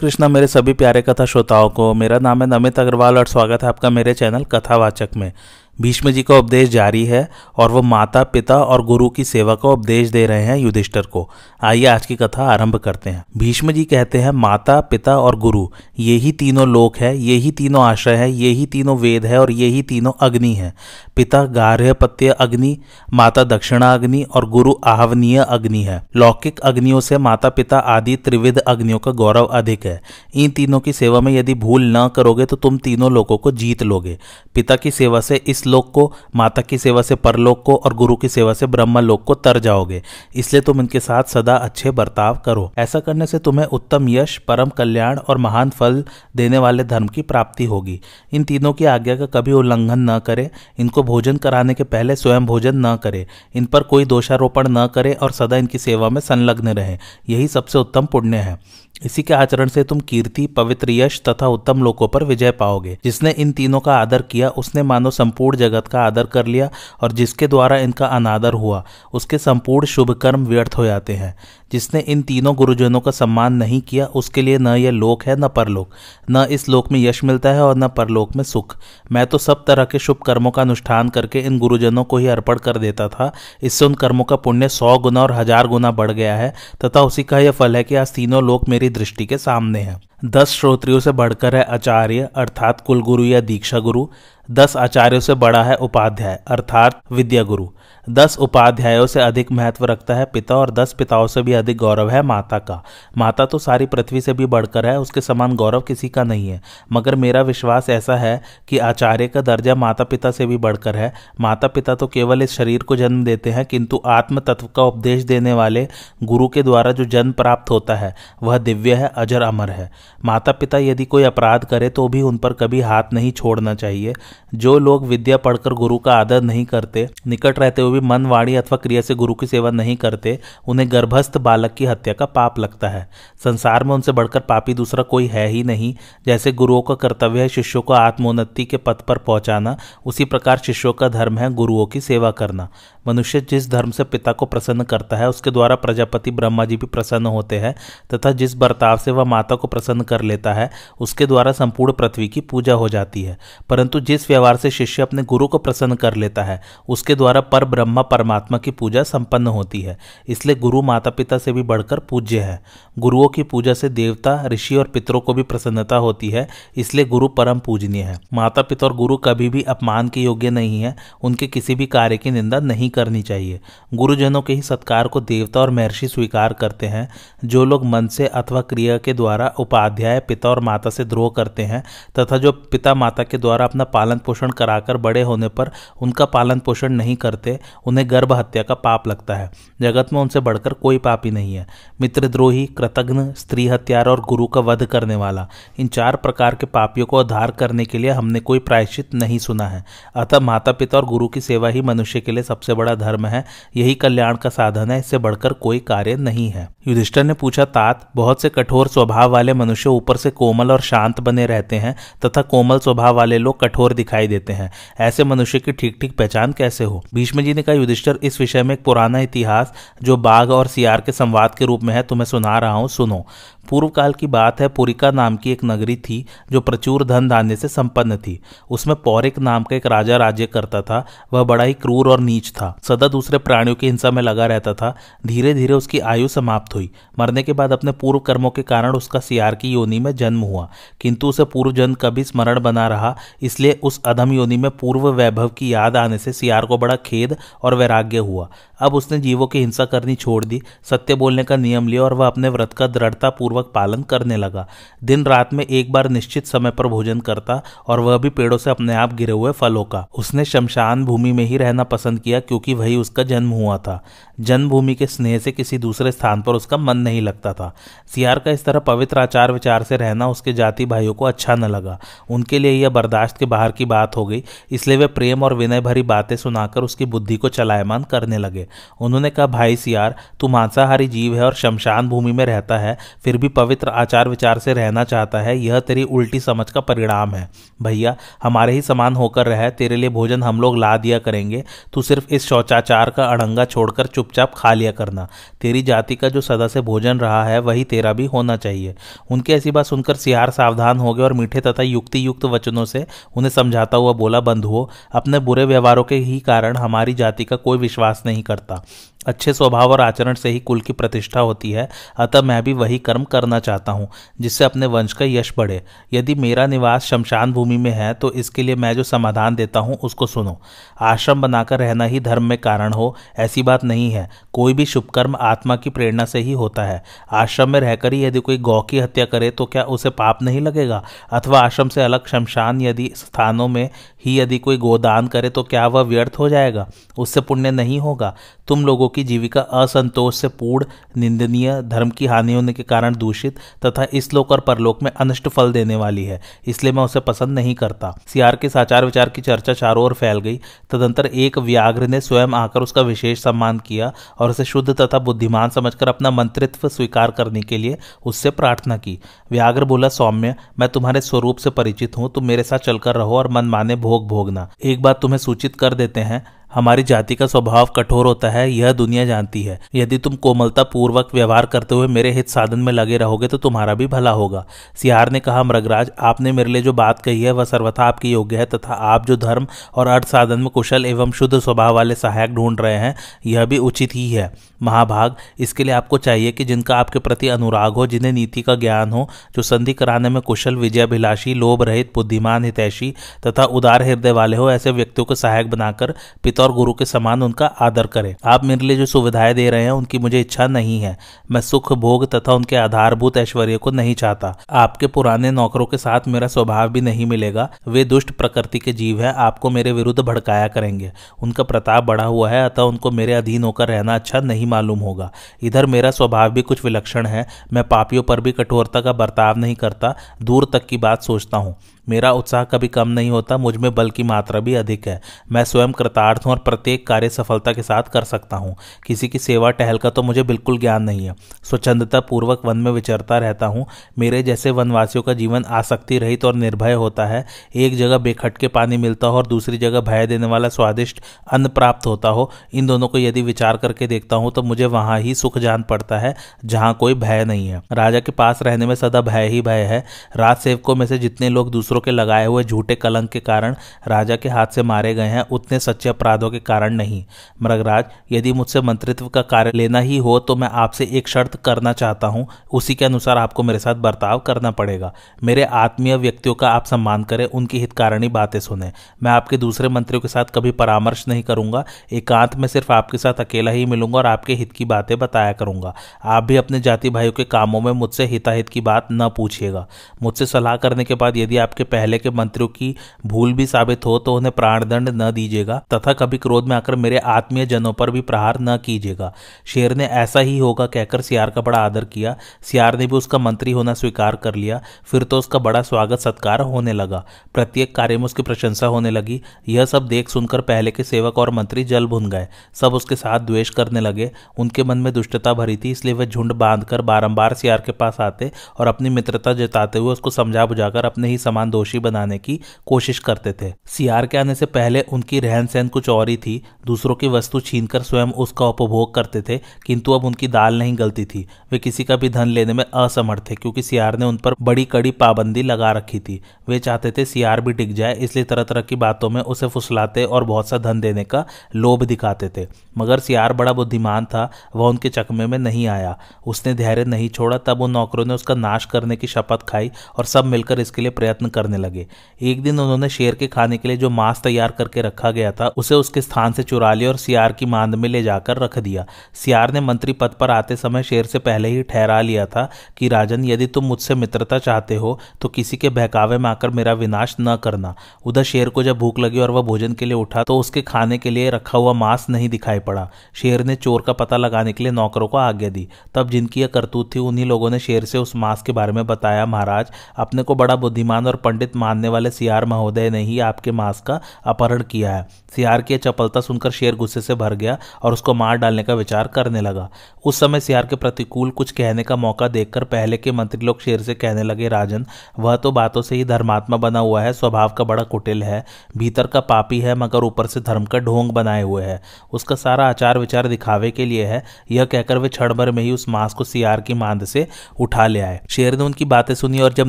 कृष्णा मेरे सभी प्यारे कथा श्रोताओं को, मेरा नाम है नमित अग्रवाल और स्वागत है आपका मेरे चैनल कथावाचक में। भीष्म जी का उपदेश जारी है और वो माता, पिता और गुरु की सेवा का उपदेश दे रहे हैं युधिष्ठर को। आइए आज की कथा आरंभ करते हैं। भीष्म जी कहते हैं, माता, पिता और गुरु यही तीनों लोक है यही तीनों आश्रय है यही तीनों वेद है और यही तीनों अग्नि है। पिता गार्हपत्य अग्नि, माता दक्षिणा अग्नि और गुरु आहवनीय अग्नि है। लौकिक अग्नियों से माता, पिता आदि त्रिविध अग्नियों का गौरव अधिक है। इन तीनों की सेवा में यदि भूल न करोगे तो तुम तीनों लोगों को जीत लोगे। पिता की सेवा से इस लोक को, माता की सेवा से परलोक को और गुरु की सेवा से ब्रह्म लोक को तर जाओगे। इसलिए तुम इनके साथ सदा अच्छे बर्ताव करो। ऐसा करने से तुम्हें उत्तम यश, परम कल्याण और महान फल देने वाले धर्म की प्राप्ति होगी। इन तीनों की आज्ञा का कभी उल्लंघन न करे। इनको भोजन कराने के पहले स्वयं भोजन न करे। इन पर कोई दोषारोपण न करे और सदा इनकी सेवा में संलग्न रहे। यही सबसे उत्तम पुण्य है। इसी के आचरण से तुम कीर्ति, पवित्र यश तथा उत्तम लोकों पर विजय पाओगे। जिसने इन तीनों का आदर किया, उसने मानो संपूर्ण जगत का आदर कर लिया और जिसके द्वारा इनका अनादर हुआ, उसके संपूर्ण शुभ कर्म व्यर्थ हो जाते हैं। जिसने इन तीनों गुरुजनों का सम्मान नहीं किया, उसके लिए न यह लोक है, न परलोक। न इस लोक में यश मिलता है और न परलोक में सुख। मैं तो सब तरह के शुभ कर्मों का अनुष्ठान करके इन गुरुजनों को ही अर्पण कर देता था। इससे उन कर्मों का पुण्य सौ गुना और हज़ार गुना बढ़ गया है, तथा उसी का यह फल है कि आज तीनों लोक मेरी दृष्टि के सामने है। दस श्रोत्रियों से बढ़कर है आचार्य, अर्थात कुलगुरु या दीक्षा गुरु। दस आचार्यों से बड़ा है उपाध्याय, अर्थात विद्या गुरु। दस उपाध्यायों से अधिक महत्व रखता है पिता और दस पिताओं से भी अधिक गौरव है माता का। माता तो सारी पृथ्वी से भी बढ़कर है, उसके समान गौरव किसी का नहीं है। मगर मेरा विश्वास ऐसा है कि आचार्य का दर्जा माता पिता से भी बढ़कर है। माता पिता तो केवल इस शरीर को जन्म देते हैं, किंतु आत्म तत्व का उपदेश देने वाले गुरु के द्वारा जो जन्म प्राप्त होता है, वह दिव्य है अजर अमर है। माता पिता यदि कोई अपराध करे तो भी उन पर कभी हाथ नहीं छोड़ना चाहिए। जो लोग विद्या पढ़कर गुरु का आदर नहीं करते, निकट रहते हुए भी मन वाणी अथवा क्रिया से गुरु की सेवा नहीं करते, उन्हें गर्भस्थ बालक की हत्या का पाप लगता है। संसार में उनसे बढ़कर पापी दूसरा कोई है ही नहीं। जैसे गुरुओं का कर्तव्य है शिष्यों को आत्मोन्नति के पथ पर पहुंचाना, उसी प्रकार शिष्यों का धर्म है गुरुओं की सेवा करना। मनुष्य जिस धर्म से पिता को प्रसन्न करता है, उसके द्वारा प्रजापति ब्रह्मा जी भी प्रसन्न होते हैं, तथा जिस बर्ताव से वह माता को प्रसन्न कर लेता है, उसके द्वारा संपूर्ण पृथ्वी की पूजा हो जाती है। परंतु जिस व्यवहार से शिष्य अपने गुरु को प्रसन्न कर लेता है, उसके द्वारा पर ब्रह्मा, परमात्मा की पूजा संपन्न होती है। इसलिए गुरु माता पिता से भी बढ़कर पूज्य है। गुरुओं की पूजा से देवता, ऋषि और पितरों को भी प्रसन्नता होती है, इसलिए गुरु परम पूजनीय है। माता पिता और गुरु कभी भी अपमान के योग्य नहीं है, उनके किसी भी कार्य की निंदा नहीं करनी चाहिए। गुरुजनों के ही सत्कार को देवता और महर्षि स्वीकार करते हैं, जो लोग मन से अथवा क्रिया के द्वारा उपाध्याय पिता और माता से द्रोह करते हैं, तथा जो पिता माता के द्वारा अपना पालन पोषण कराकर बड़े होने पर उनका पालन पोषण नहीं करते, उन्हें गर्भ हत्या का पाप लगता है। जगत में उनसे बढ़कर कोई पापी नहीं है। मित्रद्रोही, कृतघ्न, स्त्री हत्यार और गुरु का वध करने वाला, इन चार प्रकार के पापियों को उद्धार करने के लिए हमने कोई प्रायश्चित नहीं सुना है। अतः माता पिता और गुरु की सेवा ही मनुष्य के लिए सबसे बड़ा धर्म है, यही कल्याण का साधन है, इससे बढ़कर कोई कार्य नहीं है। युधिष्ठर ने पूछा, तात, बहुत से कठोर स्वभाव वाले मनुष्य ऊपर से कोमल और शांत बने रहते हैं तथा कोमल स्वभाव वाले लोग कठोर दिखाई देते हैं। ऐसे मनुष्य की ठीक ठीक पहचान कैसे हो? भीष्म जी ने कहा, युधिष्ठर, इस विषय में एक पुराना इतिहास, जो बाघ और सियार के संवाद के रूप में है तुम्हें सुना रहा हूँ, सुनो। पूर्व काल की बात है, पुरिका नाम की एक नगरी थी, जो प्रचुर धन धान्य से संपन्न थी। उसमें पौरिक नाम का एक राजा राज्य करता था, वह बड़ा ही क्रूर और नीच था। सदा दूसरे प्राणियों की हिंसा में लगा रहता था। धीरे धीरे उसकी आयु समाप्त हुई। मरने के बाद अपने पूर्व कर्मों के कारण उसका सियार की योनि में जन्म हुआ। किंतु उसे पूर्व जन्म कभी स्मरण बना रहा, इसलिए उस अधम योनि में पूर्व वैभव की याद आने से सियार को बड़ा खेद और वैराग्य हुआ। अब उसने जीवों की हिंसा करनी छोड़ दी, सत्य बोलने का नियम लिया और वह अपने व्रत का दृढ़ता पूर्वक पालन करने लगा। दिन रात में एक बार निश्चित समय पर भोजन करता और वह भी पेड़ों से अपने आप गिरे हुए फलों का। उसने शमशान भूमि में ही रहना पसंद किया क्योंकि वही उसका जन्म हुआ था। जन्मभूमि के स्नेह से किसी दूसरे स्थान पर उसका मन नहीं लगता था। सियार का इस तरह पवित्र आचार विचार से रहना उसके जाति भाइयों को अच्छा न लगा। उनके लिए यह बर्दाश्त के बाहर की बात हो गई, इसलिए वे प्रेम और विनय भरी बातें सुनाकर उसकी बुद्धि को चलायमान करने लगे। उन्होंने कहा, भाई सियार, तू मांसाहारी जीव है और शमशान भूमि में रहता है, फिर भी भी पवित्र आचार विचार से रहना चाहता है, यह तेरी उल्टी समझ का परिणाम है। भैया, हमारे ही समान होकर रह, तेरे लिए भोजन हम लोग ला दिया करेंगे। तू सिर्फ़ इस शौचाचार का अड़ंगा छोड़कर चुपचाप खा लिया करना। तेरी जाति का जो सदा से भोजन रहा है, वही तेरा भी होना चाहिए। उनकी ऐसी बात सुनकर सियार सावधान हो गए और मीठे तथा युक्ति युक्त वचनों से उन्हें समझाता हुआ बोला, बंधुओं, अपने बुरे व्यवहारों के ही कारण हमारी जाति का कोई विश्वास नहीं करता। अच्छे स्वभाव और आचरण से ही कुल की प्रतिष्ठा होती है, अतः मैं भी वही कर्म करना चाहता हूँ, जिससे अपने वंश का यश बढ़े। यदि मेरा निवास शमशान भूमि में है तो इसके लिए मैं जो समाधान देता हूँ, उसको सुनो। आश्रम बनाकर रहना ही धर्म में कारण हो, ऐसी बात नहीं है। कोई भी शुभ कर्म आत्मा की प्रेरणा से ही होता है। आश्रम में रहकर ही यदि कोई गौ की हत्या करे तो क्या उसे पाप नहीं लगेगा? अथवा आश्रम से अलग शमशान यदि स्थानों में ही यदि कोई गोदान करे तो क्या वह व्यर्थ हो जाएगा? उससे पुण्य नहीं होगा। तुम लोगों की जीविका असंतोष से पूर्ण, निंदनीय, धर्म की हानि होने के कारण दूषित तथा इस लोक और परलोक में अनिष्ट फल देने वाली है, इसलिए मैं उसे पसंद नहीं करता। सियार के साचार विचार की चर्चा चारों ओर फैल गई। तदंतर एक व्याघ्र ने स्वयं आकर उसका विशेष सम्मान किया और उसे शुद्ध तथा बुद्धिमान समझकर अपना मंत्रित्व स्वीकार करने के लिए उससे प्रार्थना की। व्याघ्र बोला, सौम्य, मैं तुम्हारे स्वरूप से परिचित हूँ। तुम मेरे साथ चलकर रहो और मन माने भोग भोगना। एक बात तुम्हें सूचित कर देते हैं। हमारी जाति का स्वभाव कठोर होता है, यह दुनिया जानती है। यदि तुम कोमलता पूर्वक व्यवहार करते हुए मेरे हित साधन में लगे रहोगे तो तुम्हारा भी भला होगा। सियार ने कहा, मृगराज, आपने मेरे लिए जो बात कही है, वह सर्वथा आपकी योग्य है, तथा आप जो धर्म और अर्थ साधन में कुशल एवं शुद्ध स्वभाव वाले सहायक ढूंढ रहे हैं, यह भी उचित ही है। महाभाग, इसके लिए आपको चाहिए कि जिनका आपके प्रति अनुराग हो, जिन्हें नीति का ज्ञान हो, जो संधि कराने में कुशल, विजयाभिलाषी लोभ रहित बुद्धिमान, हितैषी तथा उदार हृदय वाले हो, ऐसे व्यक्तियों को सहायक बनाकर पिता और गुरु के समान उनका आदर करें। आप मेरे लिए जो सुविधाएँ दे रहे हैं, उनकी मुझे इच्छा नहीं है। मैं सुख, भोग तथा उनके आधारभूत ऐश्वर्य को नहीं चाहता। आपके पुराने नौकरों के साथ मेरा स्वभाव भी नहीं मिलेगा। वे दुष्ट प्रकृति के जीव है, आपको मेरे विरुद्ध भड़काया करेंगे। उनका प्रताप बढ़ा हुआ है, अतः उनको मेरे अधीन होकर रहना अच्छा नहीं मालूम होगा। इधर मेरा स्वभाव भी कुछ विलक्षण है। मैं पापियों पर भी कठोरता का बर्ताव नहीं करता। दूर तक की बात सोचता हूँ। मेरा उत्साह कभी कम नहीं होता, मुझमें बल की मात्रा भी अधिक है। मैं स्वयं कृतार्थ हूँ और प्रत्येक कार्य सफलता के साथ कर सकता हूँ। किसी की सेवा टहल का तो मुझे बिल्कुल ज्ञान नहीं है। स्वच्छंदता पूर्वक वन में विचरता रहता हूँ। मेरे जैसे वनवासियों का जीवन आसक्ति रहित और निर्भय होता है। एक जगह बेखटके पानी मिलता हो और दूसरी जगह भय देने वाला स्वादिष्ट अन्न प्राप्त होता हो। इन दोनों को यदि विचार करके देखता हूँ तो मुझे वहाँ ही सुख जान पड़ता है, जहाँ कोई भय नहीं है। राजा के पास रहने में सदा भय ही भय है। राज सेवकों में से जितने लोग दूसरों दूसरों के लगाए हुए झूठे कलंक के कारण राजा के हाथ से मारे गए हैं, उतने सच्चे अपराधों के कारण नहीं। मृगराज, यदि मुझसे मंत्रित्व का कार्य लेना ही हो तो मैं आपसे एक शर्त करना चाहता हूँ। उसी के अनुसार आपको मेरे साथ बर्ताव करना पड़ेगा। मेरे आत्मीय व्यक्तियों का आप सम्मान करें, उनकी हितकारिणी बातें सुने। मैं आपके दूसरे मंत्रियों के साथ कभी परामर्श नहीं करूँगा। एकांत में सिर्फ़ आपके साथ अकेला ही मिलूँगा और आपके हित की बातें बताया करूँगा। आप भी अपने जाति भाइयों के कामों में मुझसे हिताहित की बात न पूछिएगा। मुझसे सलाह करने के बाद यदि आपके पहले के मंत्रियों की भूल भी साबित हो तो उन्हें प्राणदंड न दीजिएगा, तथा कभी क्रोध में आकर मेरे आत्मीय जनों पर भी प्रहार न कीजिएगा। शेर ने ऐसा ही होगा कहकर सियार का बड़ा आदर किया। सियार ने भी उसका मंत्री होना स्वीकार कर लिया। फिर तो उसका बड़ा स्वागत सत्कार होने लगा। प्रत्येक कार्य में उसकी प्रशंसा होने लगी। यह सब देख सुनकर पहले के सेवक और मंत्री जल भुन गए। सब उसके साथ द्वेष करने लगे। उनके मन में दुष्टता भरी थी, इसलिए वे झुंड बांधकर बारंबार सियार के पास आते और अपनी मित्रता जताते हुए उसको समझा बुझाकर अपने ही समान दोषी बनाने की कोशिश करते थे। सियार के आने से पहले उनकी रहन सहन कुछ और ही थी। दूसरों की वस्तु छीनकर स्वयं उसका उपभोग करते थे, किंतु अब उनकी दाल नहीं गलती थी। वे किसी का भी धन लेने में असमर्थ थे, क्योंकि सियार ने उन पर बड़ी कड़ी पाबंदी लगा रखी थी। वे चाहते थे सियार भी टिक जाए, इसलिए तरह तरह की बातों में उसे फुसलाते और बहुत सा धन देने का लोभ दिखाते थे। मगर सियार बड़ा बुद्धिमान था, वह उनके चकमे में नहीं आया। उसने धैर्य नहीं छोड़ा, तब उन नौकरों ने उसका नाश करने की शपथ खाई और सब मिलकर इसके लिए प्रयत्न करने करने लगे। एक दिन उन्होंने शेर के खाने के लिए जो मांस तैयार करके रखा गया था, उसे उसके स्थान से चुरा लिया और सियार की मांद में ले जाकर रख दिया। सियार ने मंत्री पद पर आते समय शेर से पहले ही ठहरा लिया था कि, राजन, यदि तुम मुझसे मित्रता चाहते हो तो किसी के बहकावे में आकर मेरा विनाश न करना। उधर शेर को जब भूख लगी और वह भोजन के लिए उठा तो उसके खाने के लिए रखा हुआ मांस नहीं दिखाई पड़ा। शेर ने चोर का पता लगाने के लिए नौकरों को आज्ञा दी। तब जिनकी यह करतूत थी, उन्हीं लोगों ने शेर से उस मांस के बारे में बताया, महाराज, अपने को बड़ा बुद्धिमान और पंडित मानने वाले सियार महोदय ने ही आपके मांस का अपहरण किया है। सियार की चपलता सुनकर शेर गुस्से से भर गया और उसको मार डालने का विचार करने लगा। उस समय सियार के प्रतिकूल कुछ कहने का मौका देखकर पहले के मंत्री लोग शेर से कहने लगे, राजन, वह तो बातों से ही धर्मात्मा बना हुआ है, स्वभाव का बड़ा कुटिल है, भीतर का पापी है, मगर ऊपर से धर्म का ढोंग बनाए हुए है। उसका सारा आचार विचार दिखावे के लिए है, यह कहकर वे क्षण भर में ही उस मांस को सियार की मांद से उठा ले आए। शेर ने उनकी बातें सुनी और जब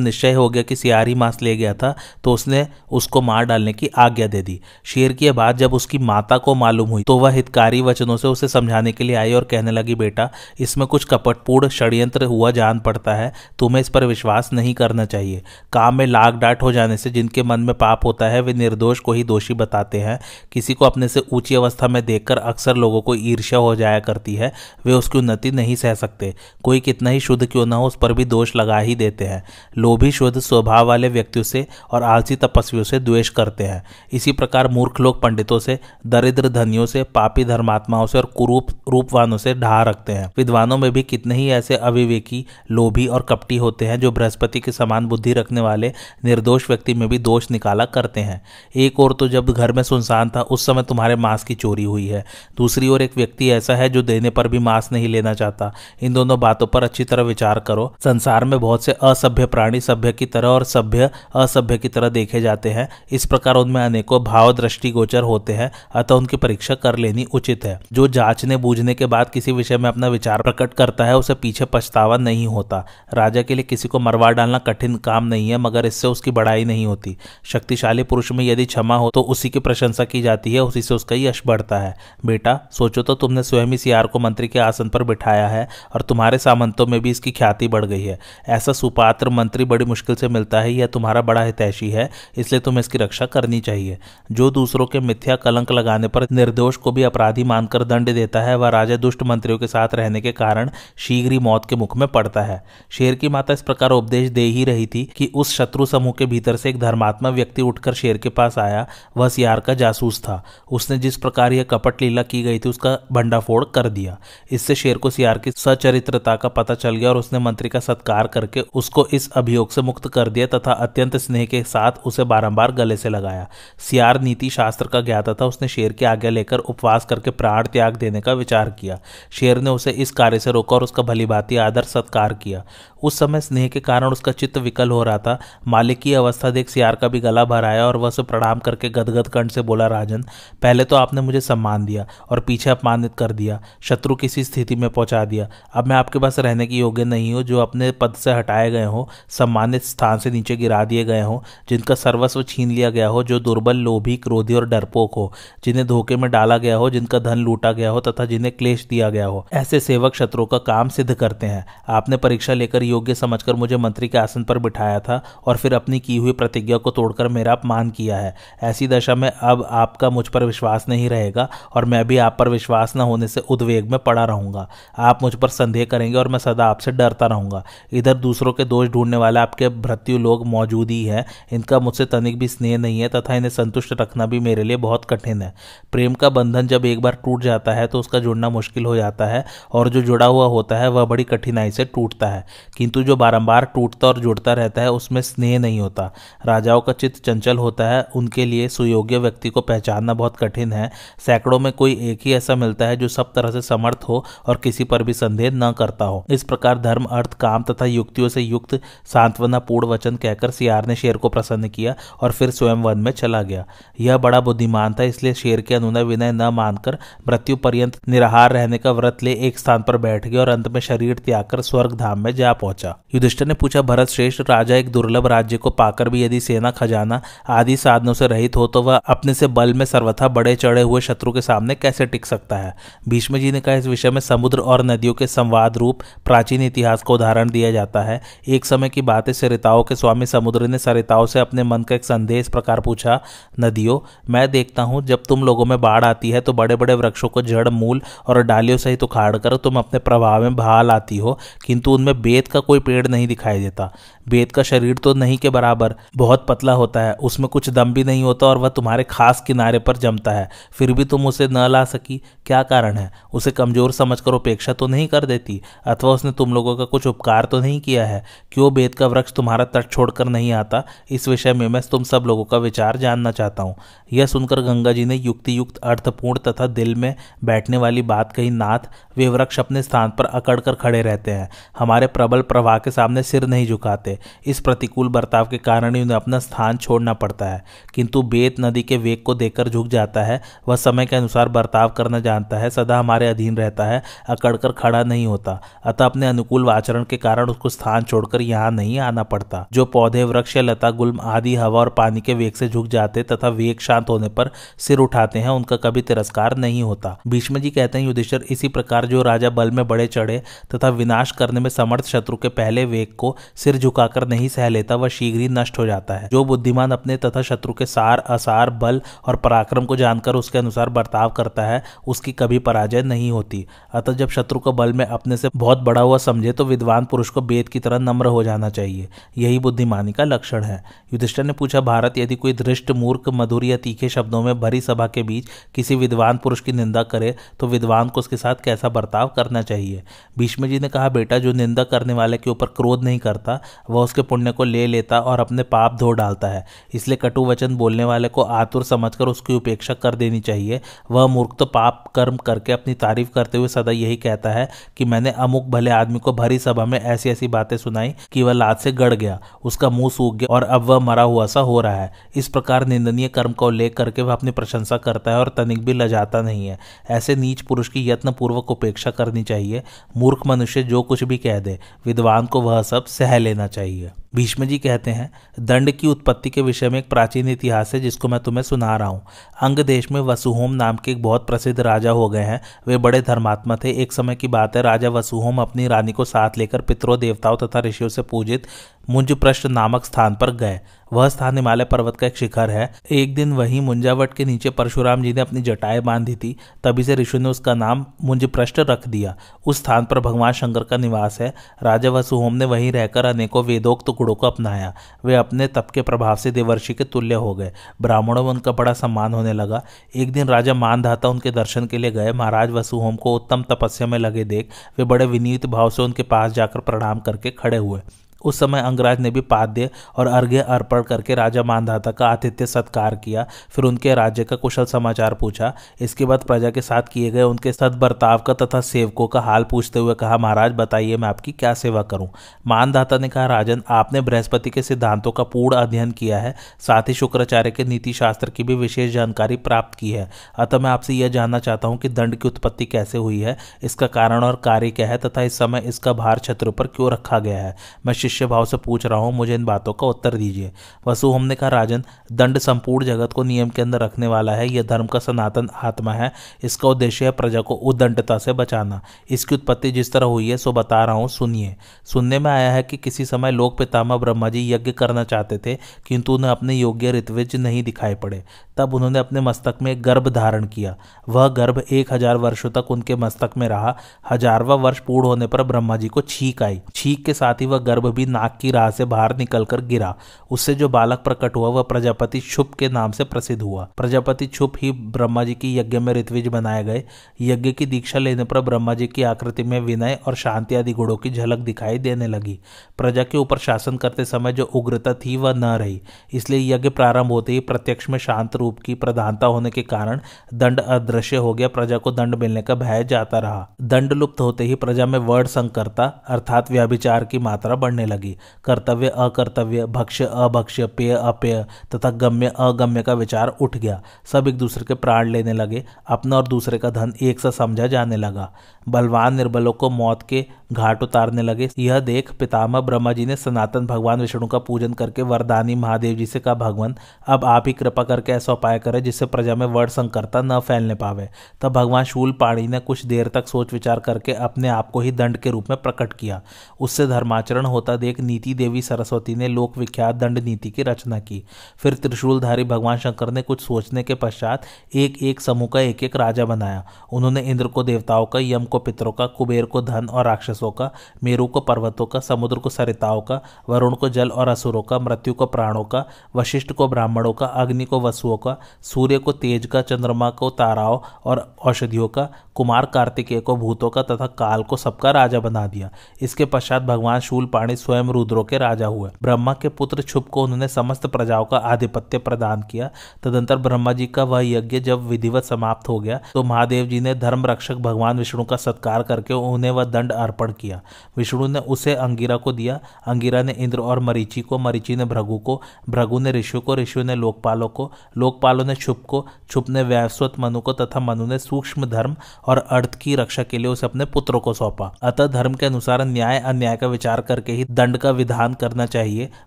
निश्चय हो गया कि सियार ही मांस ले गया था तो उसने उसको मार डालने की आज्ञा दे दी। शेर की बात जब उसकी माता को मालूम हुई तो वह हितकारी वचनों से उसे समझाने के लिए आई और कहने लगी, बेटा, इसमें कुछ कपटपूर्ण षड्यंत्र हुआ जान पड़ता है, तुम्हें इस पर विश्वास नहीं करना चाहिए। काम में लाग डाट हो जाने से जिनके मन में पाप होता है, वे निर्दोष को ही दोषी बताते हैं। किसी को अपने से ऊँची अवस्था में देखकर अक्सर लोगों को ईर्ष्या हो जाया करती है, वे उसकी उन्नति नहीं सह सकते। कोई कितना ही शुद्ध क्यों ना हो, उस पर भी दोष लगा ही देते हैं। लोभी शुद्ध स्वभाव वाले व्यक्तियों से और आलसी तपस्वियों से द्वेष करते हैं। इसी प्रकार मूर्ख लोग पंडितों से, दरिद्र धनियों से, पापी धर्मात्माओं से और कुरूप, रूपवानों से ढहा रखते हैं। विद्वानों में भी कितने ही ऐसे अविवेकी, लोभी और कपटी होते हैं जो बृहस्पति के समान बुद्धि रखने वाले, निर्दोष व्यक्ति में भी दोष निकाला करते हैं। एक और तो जब घर में सुनसान था, उस समय तुम्हारे मांस की चोरी हुई है। दूसरी ओर एक व्यक्ति ऐसा है जो देने पर भी मांस नहीं लेना चाहता। इन दोनों बातों पर अच्छी तरह विचार करो। संसार में बहुत से असभ्य प्राणी सभ्य की तरह और सभ्य असभ्य की तरह देखे जाते हैं। इस प्रकार उनमें अनेकों भाव दृष्टि गोचर होते हैं, अतः उनकी परीक्षा कर लेनी उचित है। जो जांचने बूझने के बाद किसी विषय में अपना विचार प्रकट करता है, उसे पीछे पछतावा नहीं होता। राजा के लिए किसी को मरवा डालना कठिन काम नहीं है, मगर इससे उसकी बढ़ाई नहीं होती। शक्तिशाली पुरुष में यदि क्षमा हो तो उसी की प्रशंसा की जाती है, उसी से उसका यश बढ़ता है। बेटा, सोचो तो तुमने स्वयं ही सियार को मंत्री के आसन पर बिठाया है, और तुम्हारे सामंतों में भी इसकी ख्याति बढ़ गई है। ऐसा सुपात्र मंत्री बड़ी मुश्किल से मिलता है, यह तुम्हारा बड़ा हितैषी है, इसलिए तुम्हें इसकी रक्षा करनी चाहिए। जो दूसरों के मिथ्या कलंक लगाने पर निर्दोष को भी अपराधी मानकर दंड देता है, वह राजा दुष्ट मंत्रियों के साथ रहने के कारण शीघ्र ही मौत के मुख में पड़ता है। शेर की माता इस प्रकार उपदेश दे ही रही थी कि उस शत्रु समूह के भीतर से एक धर्मात्मा व्यक्ति उठकर शेर के पास आया, वह सियार का जासूस था। उसने जिस प्रकार यह कपट लीला की गई थी, उसका भंडाफोड़ कर दिया। इससे शेर को सियार की सचरित्रता का पता चल गया और उसने मंत्री का सत्कार करके उसको इस अभियोग से मुक्त कर दिया तथा अत्यंत स्नेह के साथ उसे बारंबार गले से लगाया। सियार नीति शास्त्र का ज्ञाता था, उसने शेर की आज्ञा लेकर उपवास करके प्राण त्याग देने का विचार किया। शेर ने उसे इस कार्य से रोका और उसका भली भांति आदर सत्कार किया। उस समय स्नेह के कारण उसका चित्त विकल हो रहा था। मालिक की अवस्था देख सियार का भी गला भर आया और वह उसे प्रणाम करके गदगद कंठ से बोला, राजन, पहले तो आपने मुझे सम्मान दिया और पीछे अपमानित कर दिया, शत्रु किसी स्थिति में पहुँचा दिया। अब मैं आपके पास रहने की योग्य नहीं हूँ, जो अपने पद से हटाए गए हो, सम्मानित स्थान से नीचे गिरा दिए गए हो, जिनका सर्वस्व छीन लिया गया हो, जो दुर्बल, लोभी, क्रोधी और डरपोक हो, जिन्हें धोखे में डाला गया हो, जिनका धन लूटा गया हो, तथा जिन्हें क्लेश दिया गया हो। ऐसे सेवक शत्रुओं का काम सिद्ध करते हैं। आपने परीक्षा लेकर योग्य समझकर मुझे मंत्री के आसन पर बिठाया था, और फिर अपनी की हुई प्रतिज्ञा को तोड़कर मेरा अपमान किया है। ऐसी दशा में अब आपका मुझ पर विश्वास नहीं रहेगा, और मैं भी आप पर विश्वास न होने से उद्वेग में पड़ा रहूँगा। आप मुझ पर संदेह करेंगे, और मैं सदा आपसे डरता रहूँगा। इधर दूसरों के दोष ढूँढने वाले आपके भृत्यु लोग मौजूद ही हैं। इनका मुझसे तनिक भी स्नेह नहीं है तथा इन्हें संतुष्ट रखना भी मेरे लिए बहुत कठिन है। प्रेम का बंधन जब एक बार टूट जाता है तो उसका जुड़ना मुश्किल हो जाता है और जो जुड़ा हुआ होता है वह बड़ी कठिनाई से टूटता है। किंतु जो बारंबार टूटता और जुड़ता रहता है उसमें स्नेह नहीं होता। राजाओं का चित्त चंचल होता है, उनके लिए सुयोग्य व्यक्ति को पहचानना बहुत कठिन है। सैकड़ों में कोई एक ही ऐसा मिलता है जो सब तरह से समर्थ हो और किसी पर भी संदेह न करता हो। इस प्रकार धर्म, अर्थ, काम तथा युक्तियों से युक्त सांत्वना पूर्ण वचन कहकर सियार ने शेर को प्रसन्न किया और फिर स्वयं वन में चला गया। यह बड़ा बुद्धिमान था, इसलिए शेर के अनुनय विनय न मानकर मृत्यु पर्यंत निराहार रहने का व्रत ले एक स्थान पर बैठ गया और अंत में शरीर त्याग कर स्वर्ग धाम में जा पहुँचा। युधिष्ठर ने पूछा, भरत श्रेष्ठ, राजा एक दुर्लभ राज्य को पाकर भी यदि सेना, खजाना आदि साधनों से रहित हो तो वह अपने से बल में सर्वथा बड़े चढ़े हुए शत्रु के सामने कैसे टिक सकता है? भीष्म जी ने कहा, इस विषय में समुद्र और नदियों के संवाद रूप प्राचीन इतिहास को उदाहरण दिया जाता है। एक समय की बात है, सरिताओं के स्वामी समुद्र ने सरिताओं से अपने मन का एक संदेश प्रकार पूछा, नदियों, मैं देखता हूँ, जब तुम लोगों में बाढ़ आती है तो बड़े बड़े वृक्षों को जड़, मूल और डालियों सहित उखाड़ कर तुम अपने प्रभाव में बहा लाती हो, किंतु उनमें बेत का कोई पेड़ नहीं दिखाई देता। बेत का शरीर तो नहीं के बराबर, बहुत पतला होता है, उसमें कुछ दम भी नहीं होता और वह तुम्हारे खास किनारे पर जमता है। फिर भी तुम उसे न ला सकी, क्या कारण है? उसे कमज़ोर समझकर उपेक्षा तो नहीं कर देती, अथवा उसने तुम लोगों का कुछ उपकार तो नहीं किया है? क्यों बेत का वृक्ष तुम्हारा तट छोड़कर नहीं आता, इस विषय में मैं तुम सब लोगों का विचार जानना चाहता हूँ। यह सुनकर गंगा जी ने युक्ति युक्त अर्थपूर्ण तथा दिल में बैठने वाली बात कही, नाथ, वे वृक्ष अपने स्थान पर अकड़ कर खड़े रहते हैं। हमारे प्रबल प्रवाह के सामने सिर नहीं झुकाते। इस प्रतिकूल बर्ताव के कारण ही उन्हें अपना स्थान छोड़ना पड़ता है। किंतु बेत नदी के वेग को देखकर झुक जाता है। वह समय के अनुसार बर्ताव करना जानता है। सदा हमारे अधीन रहता है। अकड़कर खड़ा नहीं होता। अतः अपने अनुकूल आचरण के कारण उसको स्थान छोड़कर यहाँ नहीं आना पड़ता। जो पौधे, वृक्ष या लता गुल्म आदि हवा और पानी के वेग से झुक जाते तथा वेग शांत होने पर सिर उठाते हैं, उनका कभी तिरस्कार नहीं होता। भीष्म जी कहते हैं, युधिष्ठर, इसी प्रकार जो राजा बल में बड़े चढ़े तथा विनाश करने में समर्थ शत्रु के पहले वेग को सिर झुकाकर नहीं सह लेता, वह शीघ्र ही नष्ट हो जाता है। जो बुद्धिमान अपने तथा शत्रु के सार, असार, बल और पराक्रम को जानकर उसके अनुसार बर्ताव करता है, उसकी कभी पराजय नहीं होती। अतः जब शत्रु को बल में अपने से बहुत बड़ा हुआ समझे तो विद्वान पुरुष को वेद की तरह नम्र हो जाना चाहिए। यही बुद्धिमानी का लक्षण है। युधिष्ठर ने पूछा, भारत, यदि कोई दृष्ट मूर्ख, मधुर या तीखे शब्दों में भरी सभा के बीच किसी विद्वान पुरुष की निंदा करे तो विद्वान को उसके साथ कैसा बर्ताव करना चाहिए? भीष्म जी ने कहा, बेटा, जो निंदा करने वाले के ऊपर क्रोध नहीं करता, वह उसके पुण्य को ले लेता और अपने पाप धो डालता है। इसलिए कटु वचन बोलने वाले को आतुर समझकर उसकी उपेक्षा कर देनी चाहिए। वह मूर्ख तो पाप कर्म करके अपनी तारीफ़ करते हुए सदा यही कहता है कि मैंने अमुक भले आदमी को भरी सभा में ऐसी ऐसी बातें सुनाई कि वह लाद से गड़ गया। उसका मुँह सूख गया और अब वह मरा हुआ सा हो रहा है। इस प्रकार निंदनीय कर्म को उल्लेख करके वह अपनी प्रशंसा करता है और तनिक भी लजाता नहीं है। ऐसे नीच पुरुष की यत्न पूर्वक उपेक्षा करनी चाहिए। मूर्ख मनुष्य जो कुछ भी कह दे, विद्वान को वह सब सह लेना चाहिए। भीष्म जी कहते हैं, दंड की उत्पत्ति के विषय में एक प्राचीन इतिहास है जिसको मैं तुम्हें सुना रहा हूँ। अंग देश में वसुहोम नाम के एक बहुत प्रसिद्ध राजा हो गए हैं। वे बड़े धर्मात्मा थे। एक समय की बात है, राजा वसुहोम अपनी रानी को साथ लेकर पितरों, देवताओं तथा ऋषियों से पूजित मुंजपृष्ठ नामक स्थान पर गए। वह स्थान हिमालय पर्वत का एक शिखर है। एक दिन वहीं मुंजावट के नीचे परशुराम जी ने अपनी जटाएँ बांधी थी। तभी से ऋषि ने उसका नाम मुंजपृष्ठ रख दिया। उस स्थान पर भगवान शंकर का निवास है। राजा वसुहोम ने वहीं रहकर अनेकों वेदोक्त गुणों को अपनाया। वे अपने तप के प्रभाव से देवर्षि के तुल्य हो गए। ब्राह्मणों में उनका बड़ा सम्मान होने लगा। एक दिन राजा मानधाता उनके दर्शन के लिए गए। महाराज वसुहोम को उत्तम तपस्या में लगे देख वे बड़े विनीत भाव से उनके पास जाकर प्रणाम करके खड़े हुए। उस समय अंगराज ने भी पाद्य और अर्घ्य अर्पण करके राजा मानधाता का आतिथ्य सत्कार किया। फिर उनके राज्य का कुशल समाचार पूछा। इसके बाद प्रजा के साथ किए गए उनके सदबर्ताव का तथा सेवकों का हाल पूछते हुए कहा, महाराज, बताइए मैं आपकी क्या सेवा करूँ? मानधाता ने कहा, राजन, आपने बृहस्पति के सिद्धांतों का पूर्ण अध्ययन किया है। साथ ही शुक्राचार्य के नीति शास्त्र की भी विशेष जानकारी प्राप्त की है। अतः मैं आपसे यह जानना चाहता हूँ कि दंड की उत्पत्ति कैसे हुई है, इसका कारण और कार्य क्या है तथा इस समय इसका भार छत्र पर क्यों रखा गया है। मैं शिष्य भाव से पूछ रहा हूँ, मुझे इन बातों का उत्तर दीजिए। वसु, हमने कहा, राजन, दंड संपूर्ण जगत को नियम के अंदर रखने वाला है, यह धर्म का सनातन आत्मा है, इसका उद्देश्य है प्रजा को उदंडता से बचाना। इसकी उत्पत्ति जिस तरह हुई है, सो बता रहा हूँ, सुनिए। सुनने में आया है कि किसी समय लोक पितामह ब्रह्मा जी यज्ञ करना चाहते थे, किंतु उन्हें अपने योग्य ऋतविज नहीं दिखाई पड़े। तब उन्होंने अपने मस्तक में गर्भ धारण किया। वह गर्भ एक हज़ार वर्षों तक उनके मस्तक में रहा। हजारवा वर्ष पूर्ण होने पर ब्रह्मा जी को छीक आई। छीक के साथ ही वह गर्भ भी नाक की राह से बाहर निकलकर गिरा। उससे जो बालक प्रकट हुआ, वह प्रजापति क्षुप के नाम से प्रसिद्ध हुआ। प्रजापति क्षुप ही ब्रह्मा जी की यज्ञ में ऋत्विज बनाए गए। यज्ञ की दीक्षा लेने पर ब्रह्मा जी की आकृति में विनय और शांति आदि गुणों की झलक दिखाई देने लगी। प्रजा के ऊपर शासन करते समय जो उग्रता थी, वह न रही। इसलिए यज्ञ प्रारंभ होते ही प्रत्यक्ष में शांत रूप की प्रधानता होने के कारण दंड अदृश्य हो गया। प्रजा को दंड मिलने का भय जाता रहा। दंड लुप्त होते ही प्रजा में वर्ण संकरता अर्थात व्याभिचार की मात्रा बढ़ने लगी। कर्तव्य, अकर्तव्य, भक्ष्य, अभक्ष्य, पेय, अपेय तथा गम्य, अगम्य का विचार उठ गया। सब एक दूसरे के प्राण लेने लगे। अपना और दूसरे का धन एक सा समझा जाने लगा। बलवान निर्बलों को मौत के घाट उतारने लगे। यह देख पितामह ब्रह्मा जी ने सनातन भगवान विष्णु का पूजन करके वरदानी महादेव जी से कहा, भगवान, अब आप ही कृपा करके ऐसा उपाय करें जिससे प्रजा में वर्ण संकरता न फैलने पावे। तब भगवान शूल पाणी ने कुछ देर तक सोच विचार करके अपने आप को ही दंड के रूप में प्रकट किया। उससे धर्माचरण होता देख नीति देवी सरस्वती ने लोक विख्यात दंड नीति की रचना की। फिर त्रिशूलधारी भगवान शंकर ने कुछ सोचने के पश्चात एक एक समूह का एक एक राजा बनाया। उन्होंने इंद्र को देवताओं का, यम को पितरों का, कुबेर को धन और राक्षसों का, मेरु को पर्वतों का, समुद्र को सरिताओं का, वरुण को जल और असुरों का, मृत्यु को प्राणों का, वशिष्ठ को ब्राह्मणों का, अग्नि को वसुओं का, सूर्य को तेज का, चंद्रमा को ताराओं और औषधियों का कुमार कार्तिकेय को भूतों का तथा काल को सबका राजा बना दिया। इसके पश्चात भगवान शूल पाणी स्वयं रुद्रों के राजा हुए। ब्रह्मा के पुत्र छुप को उन्होंने समस्त प्रजाओं का आधिपत्य प्रदान किया। तदंतर ब्रह्मा जी का वह यज्ञ जब विधिवत समाप्त हो गया तो महादेव जी ने धर्म रक्षक भगवान विष्णु का सत्कार करके उन्हें वह दंड अर्पण किया। विष्णु ने उसे अंगिरा को दिया। अंगिरा ने इंद्र और मरीचि को, मरीचि ने भ्रगु को भ्रगु ने ऋषि को ऋषि ने लोकपालों को, लोकपालों ने छुप को, छुप ने व्यावस्वत मनु को तथा मनु ने सूक्ष्म धर्म और अर्थ की रक्षा के लिए उसे अपने पुत्रों को सौंपा। अतः धर्म के अनुसार न्याय अन्याय का विचार करके ही दंड का विधान करना चाहिए,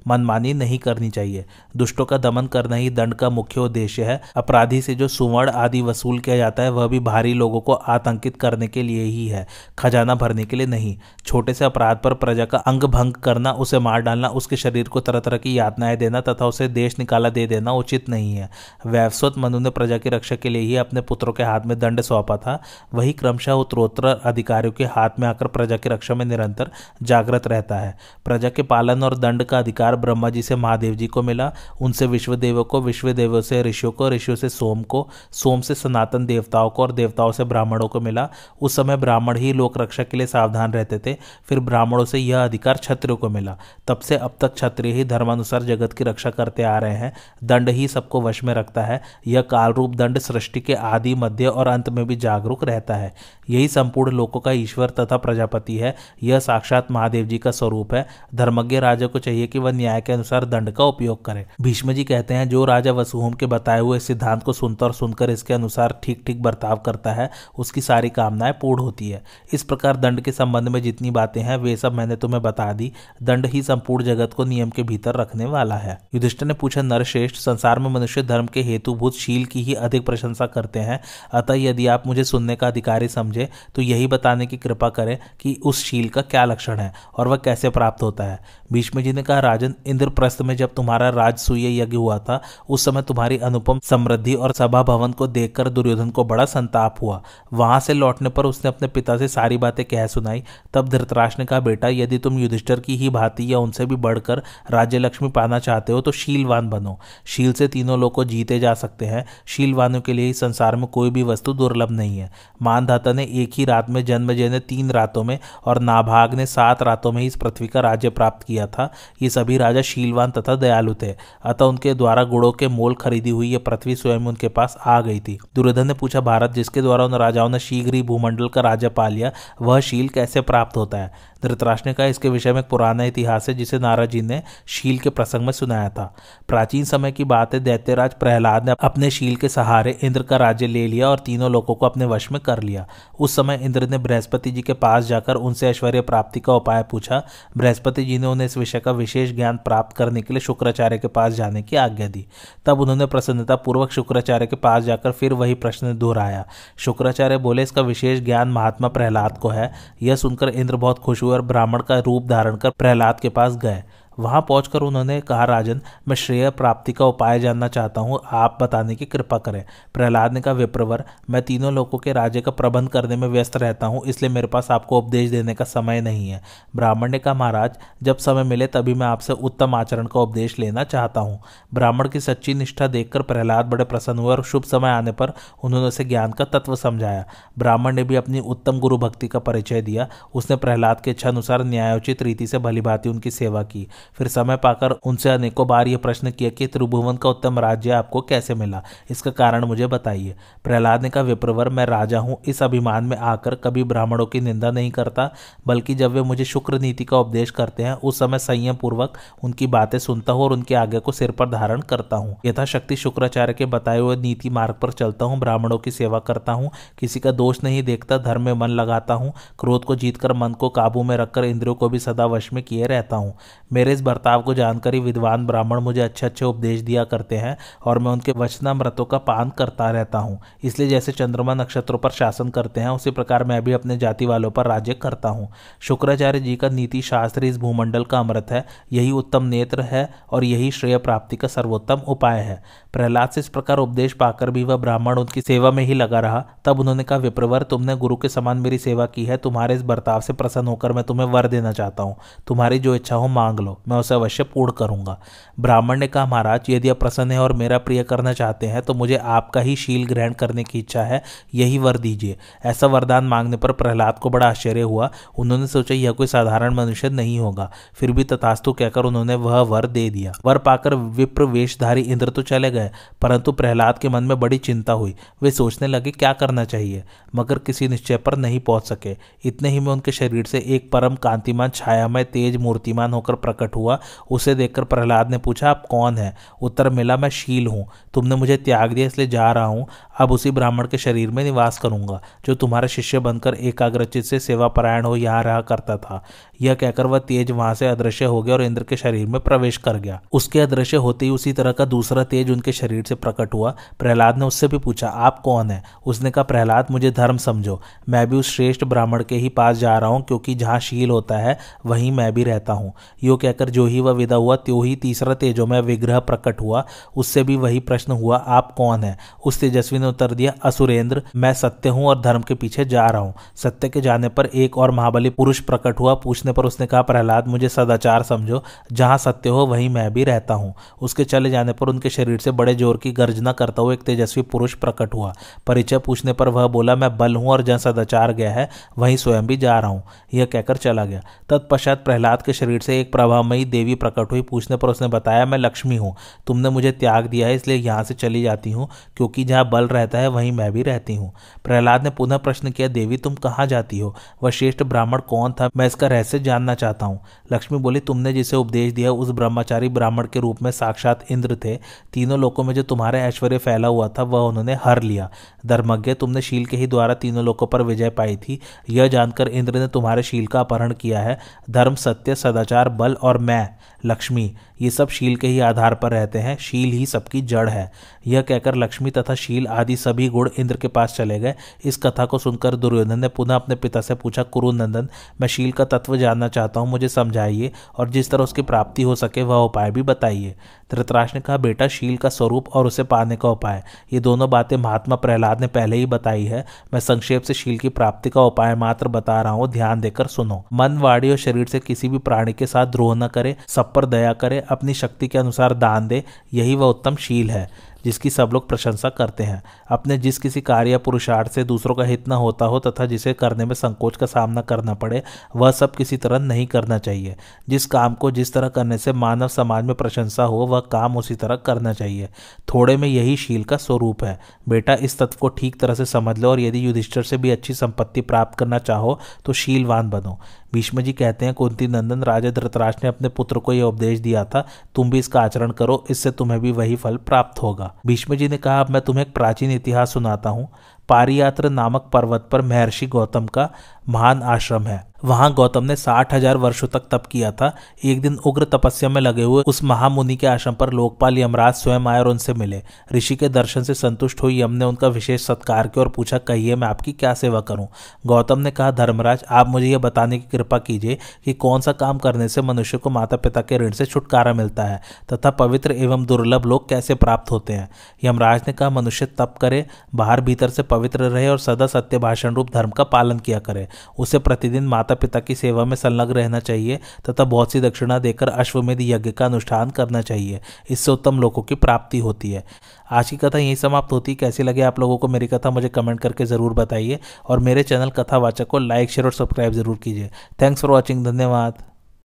मनमानी नहीं करनी चाहिए। दुष्टों का दमन करना ही दंड का मुख्य उद्देश्य है। अपराधी से जो सुवर्ण आदि वसूल किया जाता है, वह भी भारी लोगों को आतंकित करने के लिए ही है। खजाना भरने के लिए नहीं। छोटे से अपराध पर प्रजा का अंग भंग करना, उसे मार डालना, उसके शरीर को तरह तरह की यातनाएँ देना तथा उसे देश निकाला दे देना उचित नहीं है। वैवस्वत मनु ने प्रजा की रक्षा के लिए ही अपने पुत्रों के हाथ में दंड सौंपा था। वही क्रमशः उत्तरोत्तर अधिकारियों के हाथ में आकर प्रजा की रक्षा में निरंतर जागृत रहता है। प्रजा के पालन और दंड का अधिकार ब्रह्मा जी से महादेव जी को मिला। उनसे विश्वदेवों को, विश्वदेवों से ऋषियों को, ऋषियों से सोम को, सोम से सनातन देवताओं को और देवताओं से ब्राह्मणों को मिला। उस समय ब्राह्मण ही लोक रक्षा के लिए सावधान रहते थे। फिर ब्राह्मणों से यह अधिकार क्षत्रियों को मिला। तब से अब तक क्षत्रिय ही धर्मानुसार जगत की रक्षा करते आ रहे हैं। दंड ही सबको वश में रखता है। यह काल रूप दंड सृष्टि के आदि, मध्य और अंत में भी जागरूक रहता है। यही संपूर्ण लोकों का ईश्वर तथा प्रजापति है। यह साक्षात महादेव जी का स्वरूप है। धर्मज्ञ राजा को चाहिए कि वह न्याय के अनुसार दंड का उपयोग करे। भीष्म जी कहते हैं, जो राजा वसुहोम के बताए हुए सिद्धांत को सुनता और सुनकर इसके अनुसार ठीक ठीक बर्ताव करता है, उसकी सारी कामनाएँ पूर्ण होती है। इस प्रकार दंड के संबंध में जितनी बातें हैं, वे सब मैंने तुम्हें बता दी। दंड ही संपूर्ण जगत को नियम के भीतर रखने वाला है। युधिष्ठ ने पूछा, नरश्रेष्ठ, संसार में मनुष्य धर्म के हेतुभूत शील की ही अधिक प्रशंसा करते हैं? अतः यदि आप मुझे सुनने का अधिकारी समझे तो यही बताने की कृपा करें कि उस शील का क्या लक्षण है और वह कैसे प्राप्त होता है। भीष्म जी ने कहा, राजन, इंद्रप्रस्थ में जब तुम्हारा राजसूय यज्ञ हुआ था, उस समय तुम्हारी अनुपम समृद्धि और सभा भवन को देखकर दुर्योधन को बड़ा संताप हुआ। वहाँ से लौटने पर उसने अपने पिता से सारी बातें कह सुनाई। तब धृतराज ने कहा, बेटा, यदि तुम युधिष्ठर की ही भांति या उनसे भी बढ़कर राज्य लक्ष्मी पाना चाहते हो तो शीलवान बनो। शील से तीनों लोग को जीते जा सकते हैं। शीलवानों के लिए संसार में कोई भी वस्तु दुर्लभ नहीं है। मानधाता ने एक ही रात में जन्मजय ने तीन रातों में और नाभाग ने सात रातों में इस पृथ्वी का राज्य प्राप्त किया था। ये सभी राजा शीलवान तथा दयालु थे। अतः उनके द्वारा गुड़ों के मोल खरीदी हुई यह पृथ्वी स्वयं उनके पास आ गई थी। दुर्योधन ने पूछा, भारत जिसके द्वारा उन राजाओं ने शीघ्र ही भूमंडल का राज्य पा लिया, वह शील कैसे प्राप्त होता है? धृतराष्ट्र ने कहा इसके विषय में एक पुराना इतिहास है, जिसे नाराज़ जी ने शील के प्रसंग में सुनाया था। प्राचीन समय की बात है, दैत्यराज प्रहलाद ने अपने शील के सहारे इंद्र का राज्य ले लिया और तीनों लोगों को अपने वश में कर लिया। उस समय इंद्र ने बृहस्पति जी के पास जाकर उनसे ऐश्वर्य प्राप्ति का उपाय पूछा। बृहस्पति जी ने उन्हें इस विषय का विशेष ज्ञान प्राप्त करने के लिए शुक्राचार्य के पास जाने की आज्ञा दी। तब उन्होंने प्रसन्नता पूर्वक शुक्राचार्य के पास जाकर फिर वही प्रश्न दोहराया। शुक्राचार्य बोले, इसका विशेष ज्ञान महात्मा प्रहलाद को है। यह सुनकर इंद्र बहुत खुश हुए। और ब्राह्मण का रूप धारण कर प्रहलाद के पास गए। वहाँ पहुंचकर उन्होंने कहा, राजन, मैं श्रेय प्राप्ति का उपाय जानना चाहता हूँ, आप बताने की कृपा करें। प्रहलाद ने कहा, विप्रवर, मैं तीनों लोगों के राज्य का प्रबंध करने में व्यस्त रहता हूँ, इसलिए मेरे पास आपको उपदेश देने का समय नहीं है ब्राह्मण ने कहा, महाराज, जब समय मिले तभी मैं आपसे उत्तम आचरण का उपदेश लेना चाहता हूँ ब्राह्मण की सच्ची निष्ठा देखकर प्रहलाद बड़े प्रसन्न हुए और शुभ समय आने पर उन्होंने उसे ज्ञान का तत्व समझाया। ब्राह्मण ने भी अपनी उत्तम गुरु भक्ति का परिचय दिया। उसने प्रहलाद के इच्छानुसार न्यायोचित रीति से भली भलीभांति उनकी सेवा की। फिर समय पाकर उनसे अनेकों बार यह प्रश्न किया कि त्रिभुवन का उत्तम राज्य आपको कैसे मिला? इसका कारण मुझे बताइए। प्रहलाद ने कहा, विप्रवर, मैं राजा हूँ। इस अभिमान में आकर कभी ब्राह्मणों की निंदा नहीं करता, बल्कि जब वे मुझे शुक्र नीति का उपदेश करते हैं, उस समय संयम पूर्वक उनकी बातें सुनता हूँ और उनके आगे को सिर पर धारण करता हूँ। यथाशक्ति शुक्राचार्य के बताए हुए नीति मार्ग पर चलता हूँ, ब्राह्मणों की सेवा करता हूँ, किसी का दोष नहीं देखता, धर्म में मन लगाता हूँ, क्रोध को जीतकर, मन को काबू में रखकर, इंद्रियों को भी सदा वश में किए रहता हूँ। मेरे इस बर्ताव को जानकर ही विद्वान ब्राह्मण मुझे अच्छे अच्छे उपदेश दिया करते हैं और मैं उनके वचनामृतों का पान करता रहता हूँ। इसलिए जैसे चंद्रमा नक्षत्रों पर शासन करते हैं, उसी प्रकार मैं भी अपने जाति वालों पर राज्य करता हूँ। शुक्राचार्य जी का नीति शास्त्र इस भूमंडल का अमृत है, यही उत्तम नेत्र है और यही श्रेय प्राप्ति का सर्वोत्तम उपाय है। प्रहलाद से इस प्रकार उपदेश पाकर भी वह ब्राह्मण उनकी सेवा में ही लगा रहा। तब उन्होंने कहा, विप्रवर, तुमने गुरु के समान मेरी सेवा की है, तुम्हारे इस बर्ताव से प्रसन्न होकर मैं तुम्हें वर देना चाहता हूँ। तुम्हारी जो इच्छा हो, मांग लो। मैं उसे अवश्य पूर्ण करूँगा। ब्राह्मण ने कहा, महाराज, यदि आप प्रसन्न है और मेरा प्रिय करना चाहते हैं तो मुझे आपका ही शील ग्रहण करने की इच्छा है। यही वर दीजिए। ऐसा वरदान मांगने पर प्रहलाद को बड़ा आश्चर्य हुआ। उन्होंने सोचा, यह कोई साधारण मनुष्य नहीं होगा। फिर भी तथास्तु कहकर उन्होंने वह वर दे दिया। वर पाकर विप्र वेशधारी इंद्र तो चले गए, परंतु प्रहलाद के मन में बड़ी चिंता हुई। वे सोचने लगे, क्या करना चाहिए? मगर किसी निश्चय पर नहीं पहुँच सके। इतने ही में उनके शरीर से एक परम कांतिमान, छायामय, तेज मूर्तिमान होकर प्रकट हुआ, उसे देखकर प्रहलाद ने पूछा, आप कौन है? उत्तर मिला, मैं शील हूँ। तुमने मुझे त्याग दिया, इसलिए जा रहा हूँ। अब उसी ब्राह्मण के शरीर में निवास करूँगा, जो तुम्हारा शिष्य बनकर एकाग्रचित से सेवा परायण हो, यहाँ रहा करता था। यह कहकर वह तेज वहाँ से अदृश्य हो गया और इंद्र के शरीर में प्रवेश कर गया। उसके अदृश्य होते ही उसी तरह का दूसरा तेज उनके शरीर से प्रकट हुआ। प्रहलाद ने उससे भी पूछा, आप कौन है? उसने कहा, प्रहलाद, मुझे धर्म समझो। मैं भी उस श्रेष्ठ ब्राह्मण के ही पास जा रहा हूँ, क्योंकि जहाँ शील होता है, वहीं मैं भी रहता हूँ। यो कहकर जो ही वह विदा हुआ, त्यो ही तीसरा तेजोमय विग्रह प्रकट हुआ। उससे भी वही प्रश्न हुआ, आप कौन है? उस तेजस्वी ने उत्तर दिया, असुरेंद्र, मैं सत्य हूँ और धर्म के पीछे जा रहा हूँ। सत्य के जाने पर एक और महाबली पुरुष प्रकट हुआ, पूछने पर उसने कहा, प्रहलाद, मुझे सदाचार समझो, जहाँ सत्य हो, वहीं मैं भी रहता हूँ। उसके चले जाने पर उनके शरीर से बड़े ज़ोर की गर्जना करता हुआ एक तेजस्वी पुरुष प्रकट हुआ। परिचय पूछने पर वह बोला, मैं बल हूँ और जहाँ सदाचार गया है, वहीं स्वयं भी जा रहा हूँ। यह कहकर चला गया। तत्पश्चात प्रहलाद के शरीर से एक प्रभावमयी देवी प्रकट हुई। पूछने पर उसने बताया, मैं लक्ष्मी हूँ। तुमने मुझे त्याग दिया है, इसलिए यहाँ से चली जाती हूँ, क्योंकि जहाँ बल रहता है, वहीं मैं भी रहती हूँ। प्रहलाद ने पुनः प्रश्न किया, देवी, तुम कहाँ जाती हो? वह श्रेष्ठ ब्राह्मण कौन था? मैं इसका रहस्य जानना चाहता हूँ। लक्ष्मी बोली, तुमने जिसे उपदेश दिया, उस ब्रह्मचारी ब्राह्मण के रूप में साक्षात इंद्र थे। तीनों लोगों में जो तुम्हारे ऐश्वर्य फैला हुआ था, वह उन्होंने हर लिया। धर्मज्ञ, तुमने शील के ही द्वारा तीनों लोगों पर विजय पाई थी। यह जानकर इंद्र ने तुम्हारे शील का अपहरण किया है। धर्म, सत्य, सदाचार, बल और मैं लक्ष्मी, ये सब शील के ही आधार पर रहते हैं, शील ही सबकी जड़ है। यह कहकर लक्ष्मी तथा शील आदि सभी गुण इंद्र के पास चले गए। इस कथा को सुनकर दुर्योधन ने पुनः अपने पिता से पूछा, कुरुनंदन, मैं शील का तत्व जानना चाहता हूँ, मुझे समझाइए और जिस तरह उसकी प्राप्ति हो सके, वह उपाय भी बताइए। धृतराज ने कहा, बेटा, शील का स्वरूप और उसे पाने का उपाय। ये दोनों बातें महात्मा प्रहलाद ने पहले ही बताई है। मैं संक्षेप से शील की प्राप्ति का उपाय मात्र बता रहा हूँ, ध्यान देकर सुनो। मन, वाणी और शरीर से किसी भी प्राणी के साथ द्रोह न करे। सब पर दया करे, अपनी शक्ति के अनुसार दान दे, यही वह उत्तम शील है, जिसकी सब लोग प्रशंसा करते हैं। अपने जिस किसी कार्य पुरुषार्थ से दूसरों का हित न होता हो तथा जिसे करने में संकोच का सामना करना पड़े, वह सब किसी तरह नहीं करना चाहिए। जिस काम को जिस तरह करने से मानव समाज में प्रशंसा हो, वह काम उसी तरह करना चाहिए। थोड़े में यही शील का स्वरूप है। बेटा, इस तत्व को ठीक तरह से समझ लो और यदि युधिष्ठर से भी अच्छी संपत्ति प्राप्त करना चाहो तो शीलवान बनो। भीष्म जी कहते हैं, कुंती नंदन, राजा धृतराज ने अपने पुत्र को यह उपदेश दिया था, तुम भी इसका आचरण करो, इससे तुम्हें भी वही फल प्राप्त होगा। भीष्म जी ने कहा, अब मैं तुम्हें एक प्राचीन इतिहास सुनाता हूँ। पारियात्र नामक पर्वत पर महर्षि गौतम का महान आश्रम है। वहाँ गौतम ने साठ हज़ार वर्षो तक तप किया था। एक दिन उग्र तपस्या में लगे हुए उस महामुनि के आश्रम पर लोकपाल यमराज स्वयं आए और उनसे मिले। ऋषि के दर्शन से संतुष्ट हुई यम ने उनका विशेष सत्कार किया और पूछा, कहिए, मैं आपकी क्या सेवा करूँ? गौतम ने कहा, धर्मराज, आप मुझे यह बताने की कृपा कीजिए कि कौन सा काम करने से मनुष्य को माता पिता के ऋण से छुटकारा मिलता है तथा पवित्र एवं दुर्लभ लोग कैसे प्राप्त होते हैं? यमराज ने कहा, मनुष्य तप करे, बाहर भीतर से पवित्र रहे और सदा सत्य भाषण रूप धर्म का पालन किया करे। उसे प्रतिदिन माता पिता की सेवा में संलग्न रहना चाहिए तथा बहुत सी दक्षिणा देकर अश्वमेध यज्ञ का अनुष्ठान करना चाहिए। इससे उत्तम लोगों की प्राप्ति होती है। आज की कथा यही समाप्त होती है। कैसी लगे आप लोगों को मेरी कथा, मुझे कमेंट करके ज़रूर बताइए और मेरे चैनल कथावाचक को लाइक, शेयर और सब्सक्राइब ज़रूर कीजिए। थैंक्स फॉर वॉचिंग, धन्यवाद।